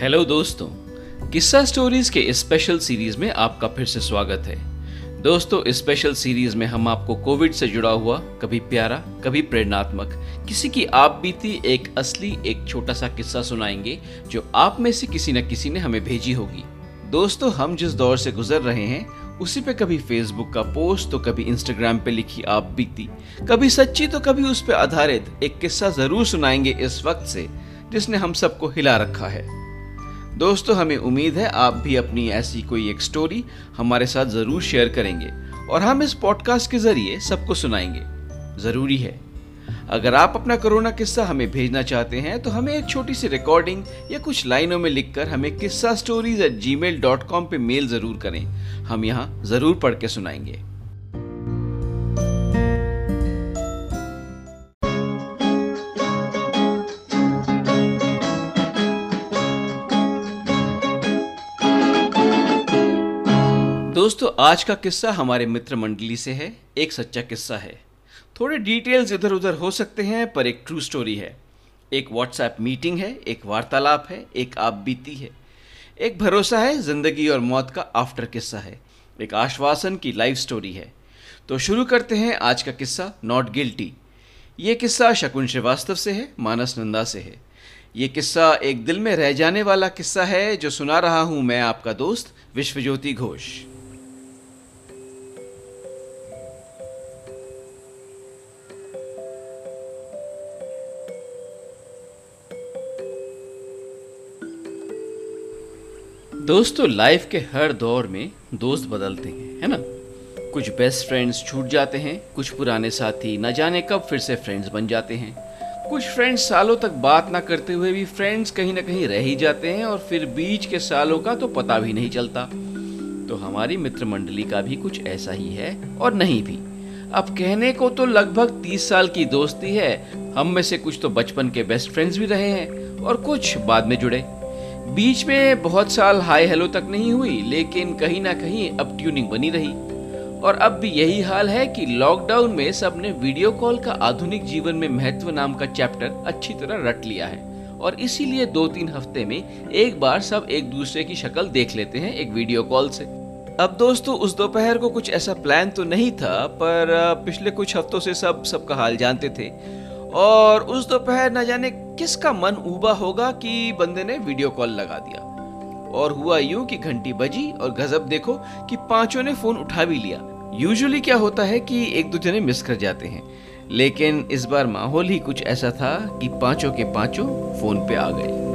Hello दोस्तों किस्सा stories के स्पेशल सीरीज़ में आपका फिर से स्वागत है। दोस्तों स्पेशल सीरीज़ में हम आपको कोविड से जुड़ा हुआ, कभी प्यारा, कभी प्रेरणात्मक, किसी की आप बीती एक असली, एक छोटा सा किस्सा सुनाएँगे, जो आप में से किसी न किसी ने हमें भेजी होगी। दोस्तों, हम जिस दौर से गुजर रहे हैं, उसी पे कभी फेसबुक का पोस्ट तो कभी इंस्टाग्राम पे लिखी आप बीती। कभी सच्ची तो कभी उस पर आधारित एक किस्सा ज़रूर सुनाएँगे इस वक्त से, जिसने हम सबको हिला रखा है। दोस्तों, हमें उम्मीद है आप भी अपनी ऐसी कोई एक स्टोरी हमारे साथ ज़रूर शेयर करेंगे और हम इस पॉडकास्ट के ज़रिए सबको सुनाएँगे। ज़रूरी है। अगर आप अपना कोरोना किस्सा हमें भेजना चाहते हैं तो हमें एक छोटी सी रिकॉर्डिंग या कुछ लाइनों में लिखकर हमें Kissa stories at Gmail dot com पर मेल ज़रूर करें। हम यहाँ ज़रूर पढ़ के सुनाएँगे। दोस्तों, आज का किस्सा हमारे मित्र मंडली से है। एक सच्चा किस्सा है। थोड़े डिटेल्स इधर उधर हो सकते हैं, पर एक ट्रू स्टोरी है। एक व्हाट्सएप मीटिंग है, एक वार्तालाप है, एक आप बीती है। एक भरोसा है, ज़िंदगी और मौत का आफ्टर किस्सा है। एक आश्वासन की लाइफ स्टोरी है। तो शुरू करते हैं आज का किस्सा नॉट गिल्टी ये किस्सा शकुन श्रीवास्तव से है, मानस नंदा से है। ये किस्सा एक दिल में रह जाने वाला किस्सा है, जो सुना रहा हूँ मैं आपका दोस्त, विश्वज्योति घोष। दोस्तों लाइफ के हर दौर में दोस्त बदलते हैं, है ना? कुछ बेस्ट फ्रेंड्स छूट जाते हैं, कुछ पुराने साथी न जाने कब फिर से फ्रेंड्स बन जाते हैं। कुछ फ्रेंड्स सालों तक बात ना करते हुए भी फ्रेंड्स कहीं ना कहीं रह ही जाते हैं और फिर बीच के सालों का तो पता भी नहीं चलता। तो हमारी मित्र मंडली का भी कुछ ऐसा ही है और नहीं भी। अब कहने को तो लगभग तीस साल की दोस्ती है। हम में से कुछ तो बचपन के बेस्ट फ्रेंड्स भी रहे हैं और कुछ बाद में जुड़े। बीच में बहुत साल हाई हेलो तक नहीं हुई, लेकिन कहीं ना कहीं अब ट्यूनिंग बनी रही। और अब भी यही हाल है कि लॉकडाउन में सबने वीडियो कॉल का आधुनिक जीवन में महत्व नाम का चैप्टर अच्छी तरह रट लिया है। और इसीलिए दो तीन हफ़्ते में एक बार सब एक दूसरे की शक्ल देख लेते हैं एक वीडियो कॉल से। अब दोस्तों, उस दोपहर को कुछ ऐसा प्लान तो नहीं था, पर पिछले कुछ हफ्तों से सब, सबका हाल जानते थे। और उस दोपहर न जाने किसका मन उबा होगा कि बंदे ने वीडियो कॉल लगा दिया। और हुआ यूँ कि घंटी बजी और गजब देखो कि पाँचों ने फ़ोन उठा भी लिया। यूजुअली क्या होता है कि एक दूसरे मिस कर जाते हैं। लेकिन इस बार माहौल ही कुछ ऐसा था कि पाँचों के पाँचों फ़ोन पे आ गए।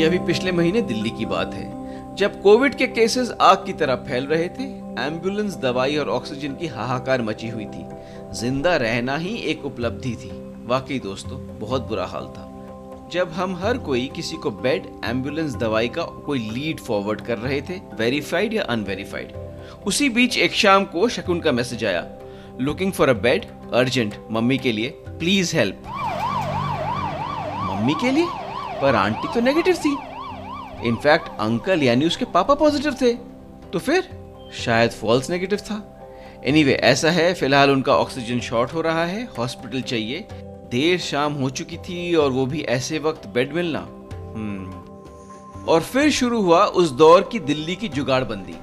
यह अभी पिछले महीने दिल्ली की बात है। जब कोविड के केसेस आग की तरह फैल रहे थे एंबुलेंस दवाई और ऑक्सीजन की हाहाकार मची हुई थी। ज़िंदा रहना ही एक उपलब्धि थी। वाकई दोस्तों, बहुत बुरा हाल था। जब हम हर कोई किसी को बेड, एंबुलेंस दवाई का कोई लीड फॉरवर्ड कर रहे थे, वेरीफाइड या अनवेरीफाइड, उसी बीच एक शाम को शकुन का मैसेज आया। Looking for a bed urgent mummy के लिए? प्लीज़ हेल्प मम्मी के लिए? पर आंटी तो नेगेटिव थी। इनफैक्ट अंकल यानी उसके पापा पॉजिटिव थे। तो फिर? शायद फॉल्स नेगेटिव था। एनीवे anyway, ऐसा है फ़िलहाल उनका ऑक्सीजन शॉर्ट हो रहा है। हॉस्पिटल चाहिए। देर शाम हो चुकी थी और वो भी ऐसे वक्त बेड मिलना। हम्म और फिर शुरू हुआ उस दौर की दिल्ली की जुगाड़बंदी।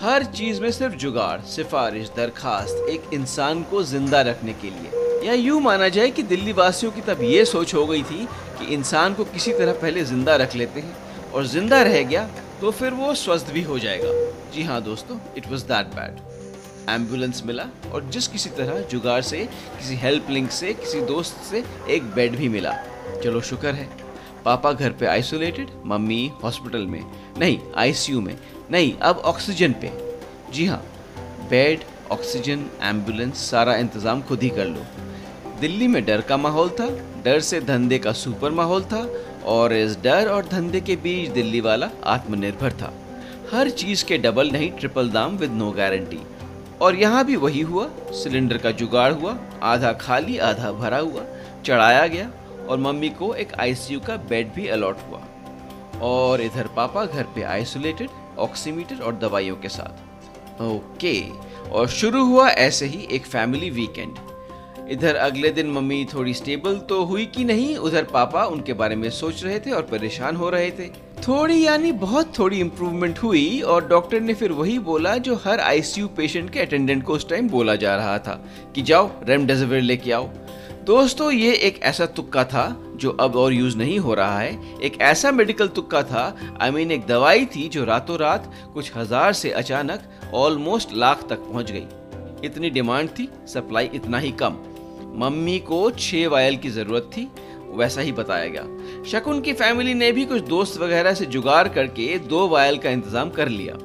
हर चीज़ में सिर्फ़ जुगाड़ सिफारिश दरखास्त एक इंसान को ज़िंदा रखने के लिए। या यूँ माना जाए कि दिल्ली वासियों की तब ये सोच हो गई थी कि इंसान को किसी तरह पहले ज़िंदा रख लेते हैं। और ज़िंदा रह गया तो फिर वो स्वस्थ भी हो जाएगा। जी हाँ दोस्तों it was that bad ambulance मिला और जिस किसी तरह जुगाड़ से, किसी हेल्प लिंक से, किसी दोस्त से एक बेड भी मिला। चलो शुक्र है। पापा घर पे आइसोलेटेड मम्मी हॉस्पिटल में। नहीं आईसीयू में। नहीं, अब ऑक्सीजन पे। जी हाँ बेड ऑक्सीजन एंबुलेंस सारा इंतज़ाम खुद ही कर लो। दिल्ली में डर का माहौल था, डर से धंधे का सुपर माहौल था और इस डर और धंधे के बीच दिल्ली वाला आत्मनिर्भर था। हर चीज़ के डबल नहीं, ट्रिपल दाम विद नो गारंटी। और यहाँ भी वही हुआ, सिलेंडर का जुगाड़ हुआ, आधा खाली, आधा भरा हुआ, चढ़ाया गया और मम्मी को एक आईसीयू का बेड भी अलॉट हुआ। और इधर पापा घर पे आइसोलेटेड, ऑक्सीमीटर और दवाइयों के साथ। ओके, और शुरू हुआ ऐसे ही एक फैमिली वीकेंड। इधर अगले दिन मम्मी थोड़ी स्टेबल तो हुई कि नहीं उधर पापा उनके बारे में सोच रहे थे और परेशान हो रहे थे। थोड़ी यानी बहुत थोड़ी इम्प्रूवमेंट हुई और डॉक्टर ने फिर वही बोला जो हर आईसीयू पेशेंट के अटेंडेंट को उस टाइम बोला जा रहा था कि जाओ रेमडेसिविर लेके आओ। दोस्तों ये एक ऐसा तुक्का था जो अब और यूज़ नहीं हो रहा है। एक ऐसा मेडिकल तुक्का था आई I मीन mean, एक दवाई थी जो रातों रात कुछ हज़ार से अचानक ऑलमोस्ट लाख तक पहुँच गई। इतनी डिमांड थी सप्लाई इतना ही कम। मम्मी को छह वायल की ज़रूरत थी, वैसा ही बताया गया। शकुन की फैमिली ने भी कुछ दोस्त वगैरह से जुगाड़ करके दो वायल का इंतज़ाम कर लिया।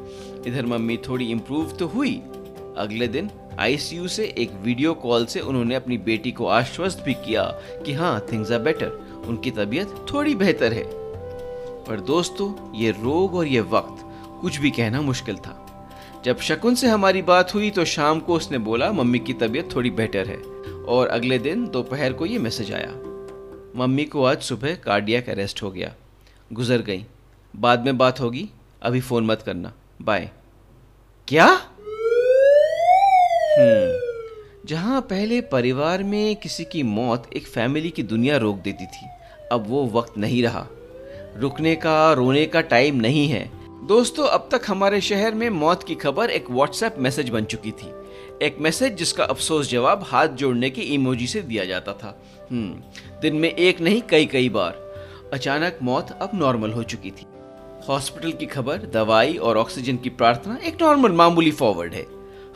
इधर मम्मी थोड़ी इम्प्रूव तो हुई। अगले दिन आईसीयू से एक वीडियो कॉल से उन्होंने अपनी बेटी को आश्वस्त भी किया कि हाँ थिंग्स आर बेटर उनकी तबीयत थोड़ी बेहतर है। पर दोस्तों, ये रोग और ये वक्त, कुछ भी कहना मुश्किल था। जब शकुन से हमारी बात हुई तो शाम को उसने बोला, मम्मी की तबीयत थोड़ी बेटर है। और अगले दिन दोपहर को ये मैसेज आया। मम्मी को आज सुबह कार्डियक अरेस्ट हो गया। गुजर गई। बाद में बात होगी। अभी फ़ोन मत करना। बाय क्या? हम्म। जहाँ पहले परिवार में किसी की मौत एक फैमिली की दुनिया रोक देती थी, अब वो वक्त नहीं रहा। रुकने का, रोने का टाइम नहीं है। दोस्तों, अब तक हमारे शहर में मौत की खबर एक व्हाट्सएप मैसेज बन चुकी थी। एक मैसेज जिसका अफसोस जवाब हाथ जोड़ने की इमोजी से दिया जाता था। हम्म दिन में एक नहीं, कई कई बार। अचानक मौत अब नॉर्मल हो चुकी थी। हॉस्पिटल की खबर, दवाई और ऑक्सीजन की प्रार्थना एक नॉर्मल, मामूली फॉरवर्ड है।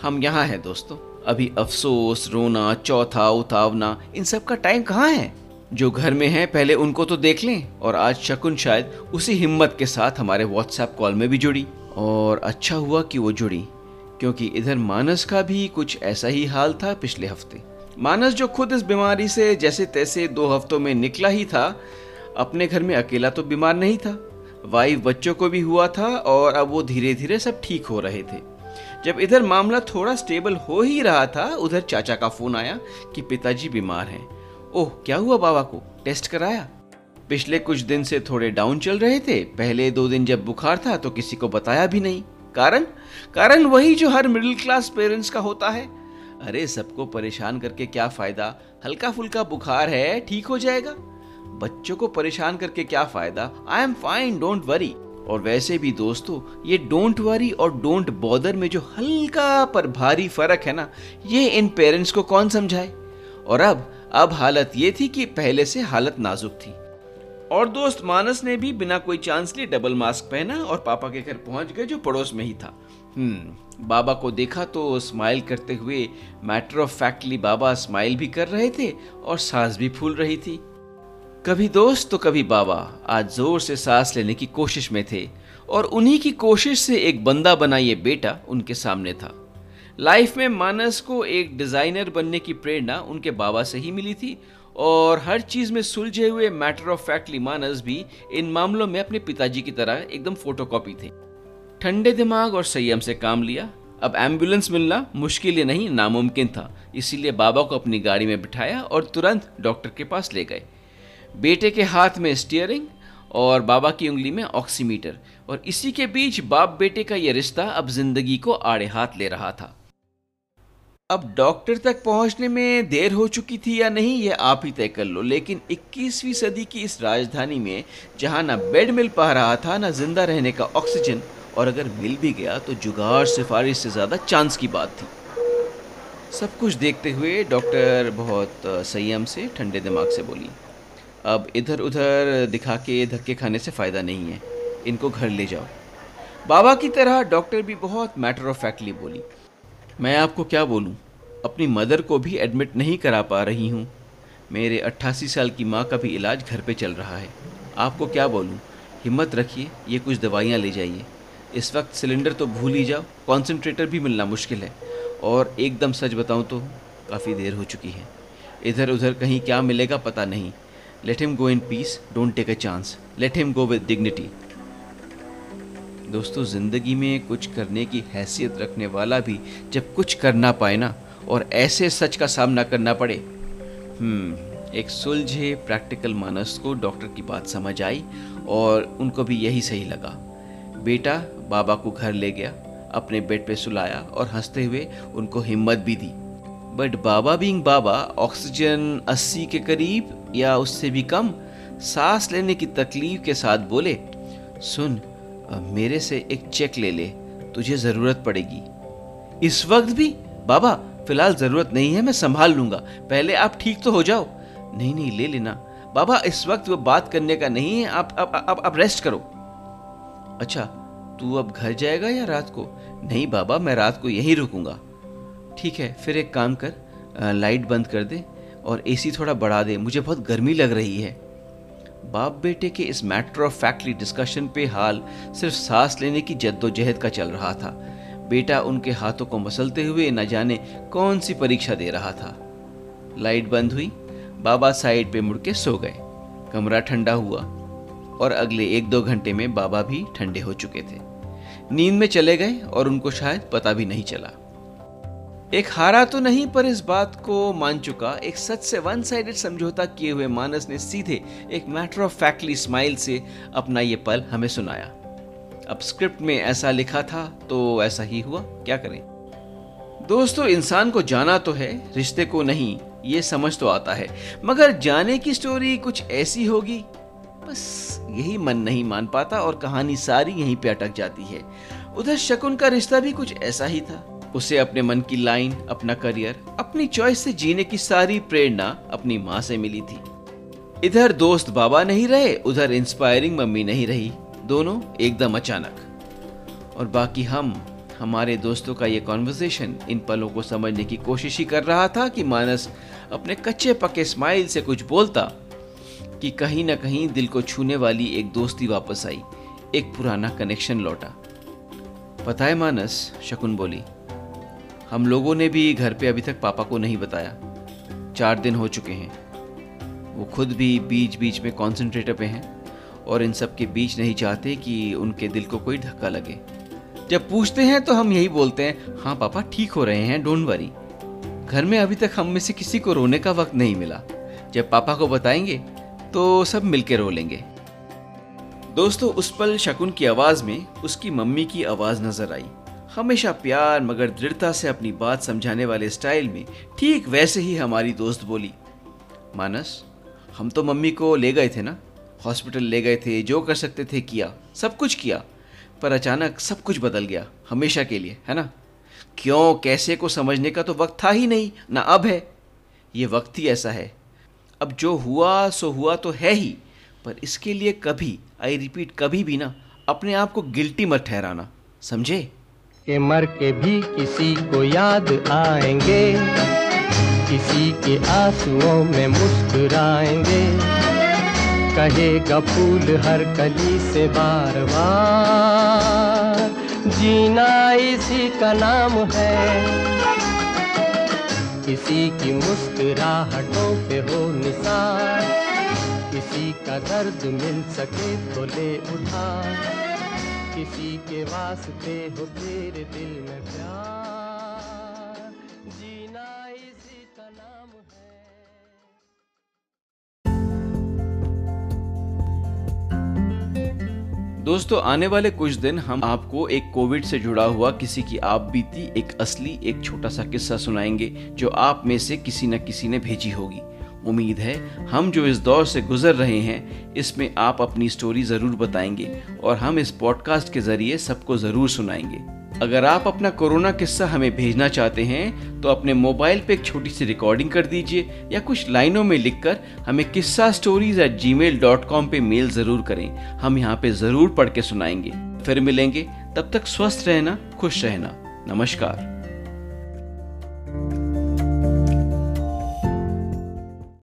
हम यहाँ हैं दोस्तों। अभी अफसोस, रोना, चौथा, उतावना, इन सब का टाइम कहाँ है? जो घर में है, पहले उनको तो देख लें। और आज शकुन शायद उसी हिम्मत के साथ हमारे व्हाट्सएप कॉल में भी जुड़ी। और अच्छा हुआ कि वो जुड़ी। क्योंकि इधर मानस का भी कुछ ऐसा ही हाल था पिछले हफ़्ते। मानस जो खुद इस बीमारी से जैसे तैसे दो हफ्तों में निकला ही था, अपने घर में अकेला तो बीमार नहीं था। वाइफ बच्चों को भी हुआ था और अब वो धीरे धीरे सब ठीक हो रहे थे। जब इधर मामला थोड़ा स्टेबल हो ही रहा था, उधर चाचा का फ़ोन आया कि पिताजी बीमार हैं। ओह, क्या हुआ बाबा को? टेस्ट कराया? पिछले कुछ दिन से थोड़े डाउन चल रहे थे, पहले दो दिन जब बुखार था तो किसी को बताया भी नहीं। कारण? कारण वही जो हर मिडिल क्लास पेरेंट्स का होता है। अरे, सबको परेशान करके क्या फ़ायदा? हल्का फुल्का बुखार है, ठीक हो जाएगा। बच्चों को परेशान करके क्या फ़ायदा? I am fine don't worry और वैसे भी दोस्तों, ये डोंट वरी और डोंट बॉदर में जो हल्का पर भारी फ़र्क है ना, ये इन पेरेंट्स को कौन समझाए? और अब अब हालत ये थी कि पहले से हालत नाजुक थी। और दोस्त मानस ने भी बिना कोई चांस लिए डबल मास्क पहना और पापा के घर पहुँच गए जो पड़ोस में ही था। हम्म बाबा को देखा तो स्माइल करते हुए मैटर ऑफ़ फैक्टली बाबा स्माइल भी कर रहे थे और सांस भी फूल रही थी। कभी दोस्त तो कभी बाबा, आज ज़ोर से सांस लेने की कोशिश में थे और उन्हीं की कोशिश से एक बंदा बना ये बेटा उनके सामने था। लाइफ में मानस को एक डिज़ाइनर बनने की प्रेरणा उनके बाबा से ही मिली थी और हर चीज़ में सुलझे हुए मैटर ऑफ़ फैक्टली मानस भी इन मामलों में अपने पिताजी की तरह एकदम फोटोकॉपी थे। ठंडे दिमाग और संयम से काम लिया। अब एंबुलेंस मिलना मुश्किल नहीं, नामुमकिन था। इसीलिए बाबा को अपनी गाड़ी में बिठाया और तुरंत डॉक्टर के पास ले गए। बेटे के हाथ में स्टीयरिंग और बाबा की उंगली में ऑक्सीमीटर और इसी के बीच बाप बेटे का यह रिश्ता अब ज़िंदगी को आड़े हाथ ले रहा था। अब डॉक्टर तक पहुँचने में देर हो चुकी थी या नहीं, यह आप ही तय कर लो। लेकिन 21वीं सदी की इस राजधानी में, जहाँ ना बेड मिल पा रहा था, ना ज़िंदा रहने का ऑक्सीजन, और अगर मिल भी गया तो जुगाड़ सिफारिश से ज़्यादा चांस की बात थी। सब कुछ देखते हुए डॉक्टर बहुत संयम से, ठंडे दिमाग से बोली, अब इधर उधर दिखा के धक्के खाने से फ़ायदा नहीं है। इनको घर ले जाओ। बाबा की तरह डॉक्टर भी बहुत मैटर ऑफ़ फैक्टली बोली मैं आपको क्या बोलूँ? अपनी मदर को भी एडमिट नहीं करा पा रही हूँ। मेरे अट्ठासी साल की माँ का भी इलाज घर पे चल रहा है। आपको क्या बोलूँ? हिम्मत रखिए, ये कुछ दवाइयाँ ले जाइए। इस वक्त सिलेंडर तो भूल ही जाओ कॉन्सेंट्रेटर भी मिलना मुश्किल है। और एकदम सच बताऊँ तो काफ़ी देर हो चुकी है। इधर उधर कहीं क्या मिलेगा पता नहीं। Let him go in peace don't take a chance let him go with dignity दोस्तों, ज़िंदगी में कुछ करने की हैसियत रखने वाला भी जब कुछ कर ना पाए ना, और ऐसे सच का सामना करना पड़े। हम्म एक सुलझे प्रैक्टिकल मानस को डॉक्टर की बात समझ आई और उनको भी यही सही लगा। बेटा, बाबा को घर ले गया, अपने बेड पे सुलाया और हँसते हुए उनको हिम्मत भी दी। बट बाबा बीइंग बाबा ऑक्सीजन 80 के करीब या उससे भी कम, सांस लेने की तकलीफ़ के साथ बोले, सुन मेरे से एक चेक ले ले, तुझे ज़रूरत पड़ेगी। इस वक्त भी? बाबा, फ़िलहाल ज़रूरत नहीं है, मैं संभाल लूँगा। पहले आप ठीक तो हो जाओ। नहीं नहीं, ले लेना। बाबा, इस वक्त वो बात करने का नहीं है। आप अब अब अब रेस्ट करो। अच्छा तू अब घर जाएगा या रात को? नहीं बाबा, मैं रात को यहीं रुकूँगा। ठीक है, फिर एक काम कर लाइट बंद कर दे और एसी थोड़ा बढ़ा दे। मुझे बहुत गर्मी लग रही है। बाप बेटे के इस मैटर ऑफ़ फैक्टली डिस्कशन पे हाल सिर्फ़ सांस लेने की जद्दोजहद का चल रहा था। बेटा उनके हाथों को मसलते हुए न जाने कौन सी परीक्षा दे रहा था। लाइट बंद हुई, बाबा साइड पे मुड़ के सो गए। कमरा ठंडा हुआ और अगले एक दो घंटे में बाबा भी ठंडे हो चुके थे। नींद में चले गए और उनको शायद पता भी नहीं चला। एक हारा तो नहीं, पर इस बात को मान चुका। एक सच से वन साइडेड समझौता किए हुए मानस ने सीधे एक मैटर ऑफ़ फैक्टली स्माइल से अपना ये पल हमें सुनाया। अब स्क्रिप्ट में ऐसा लिखा था तो ऐसा ही हुआ। क्या करें? दोस्तों, इंसान को जाना तो है, रिश्ते को नहीं, ये समझ तो आता है। मगर जाने की स्टोरी कुछ ऐसी होगी? बस यही मन नहीं मान पाता और कहानी सारी यहीं पे अटक जाती है। उधर शकुन का रिश्ता भी कुछ ऐसा ही था। उसे अपने मन की लाइन, अपना करियर, अपनी चॉइस से जीने की सारी प्रेरणा अपनी माँ से मिली थी। इधर दोस्त बाबा नहीं रहे, उधर इंस्पायरिंग मम्मी नहीं रही। दोनों एकदम अचानक। और बाकी हम, हमारे दोस्तों का ये कॉन्वर्जेशन इन पलों को समझने की कोशिश ही कर रहा था कि मानस अपने कच्चे पक्के स्माइल से कुछ बोलता कि कहीं ना कहीं दिल को छूने वाली एक दोस्ती वापस आई, एक पुराना कनेक्शन लौटा। पता है मानस, शकुन बोली हम लोगों ने भी घर पे अभी तक पापा को नहीं बताया। चार दिन हो चुके हैं। वो खुद भी बीच बीच में कॉन्सेंट्रेटर पे हैं और इन सब के बीच नहीं चाहते कि उनके दिल को कोई धक्का लगे। जब पूछते हैं तो हम यही बोलते हैं हाँ पापा, ठीक हो रहे हैं डोंट वरी घर में अभी तक हम में से किसी को रोने का वक्त नहीं मिला। जब पापा को बताएँगे तो सब मिलके रो लेंगे। दोस्तों, उस पल शकुन की आवाज़ में उसकी मम्मी की आवाज़ नज़र आई। हमेशा प्यार मगर दृढ़ता से अपनी बात समझाने वाले स्टाइल में ठीक वैसे ही हमारी दोस्त बोली, मानस, हम तो मम्मी को ले गए थे ना? हॉस्पिटल ले गए थे, जो कर सकते थे किया, सब कुछ किया, पर अचानक सब कुछ बदल गया, हमेशा के लिए, है ना? क्यों, कैसे को समझने का तो वक्त था ही नहीं, ना अब है। ये वक्त ही ऐसा है। अब जो हुआ, सो हुआ तो है ही, पर इसके लिए कभी, आई रिपीट कभी भी ना, अपने आप को गिल्टी मत ठहराना, समझे? के मर के भी किसी को याद आएँगे। किसी के आंसुओं में मुस्कुराएँगे। कहेगा फूल हर कली से बार बार जीना इसी का नाम है। किसी की मुस्कुराहटों पे हो निशान किसी का दर्द मिल सके तो ले उठा किसी के वास्ते हो तेरे दिल में प्यार। जीना इसी का नाम है। दोस्तों, आने वाले कुछ दिन हम आपको एक कोविड से जुड़ा हुआ किसी की आप बीती एक असली, एक छोटा सा किस्सा सुनाएँगे, जो आप में से किसी न किसी ने भेजी होगी। उम्मीद है, हम जो इस दौर से गुजर रहे हैं, इसमें आप अपनी स्टोरी ज़रूर बताएँगे और हम इस पॉडकास्ट के ज़रिए सबको ज़रूर सुनाएँगे। अगर आप अपना कोरोना किस्सा हमें भेजना चाहते हैं तो अपने मोबाइल पे एक छोटी सी रिकॉर्डिंग कर दीजिए या कुछ लाइनों में लिखकर हमें Kissa stories at Gmail dot com पे मेल ज़रूर करें। हम यहाँ पे ज़रूर पढ़ के सुनाएँगे। फिर मिलेंगे। तब तक स्वस्थ रहना, खुश रहना। नमस्कार।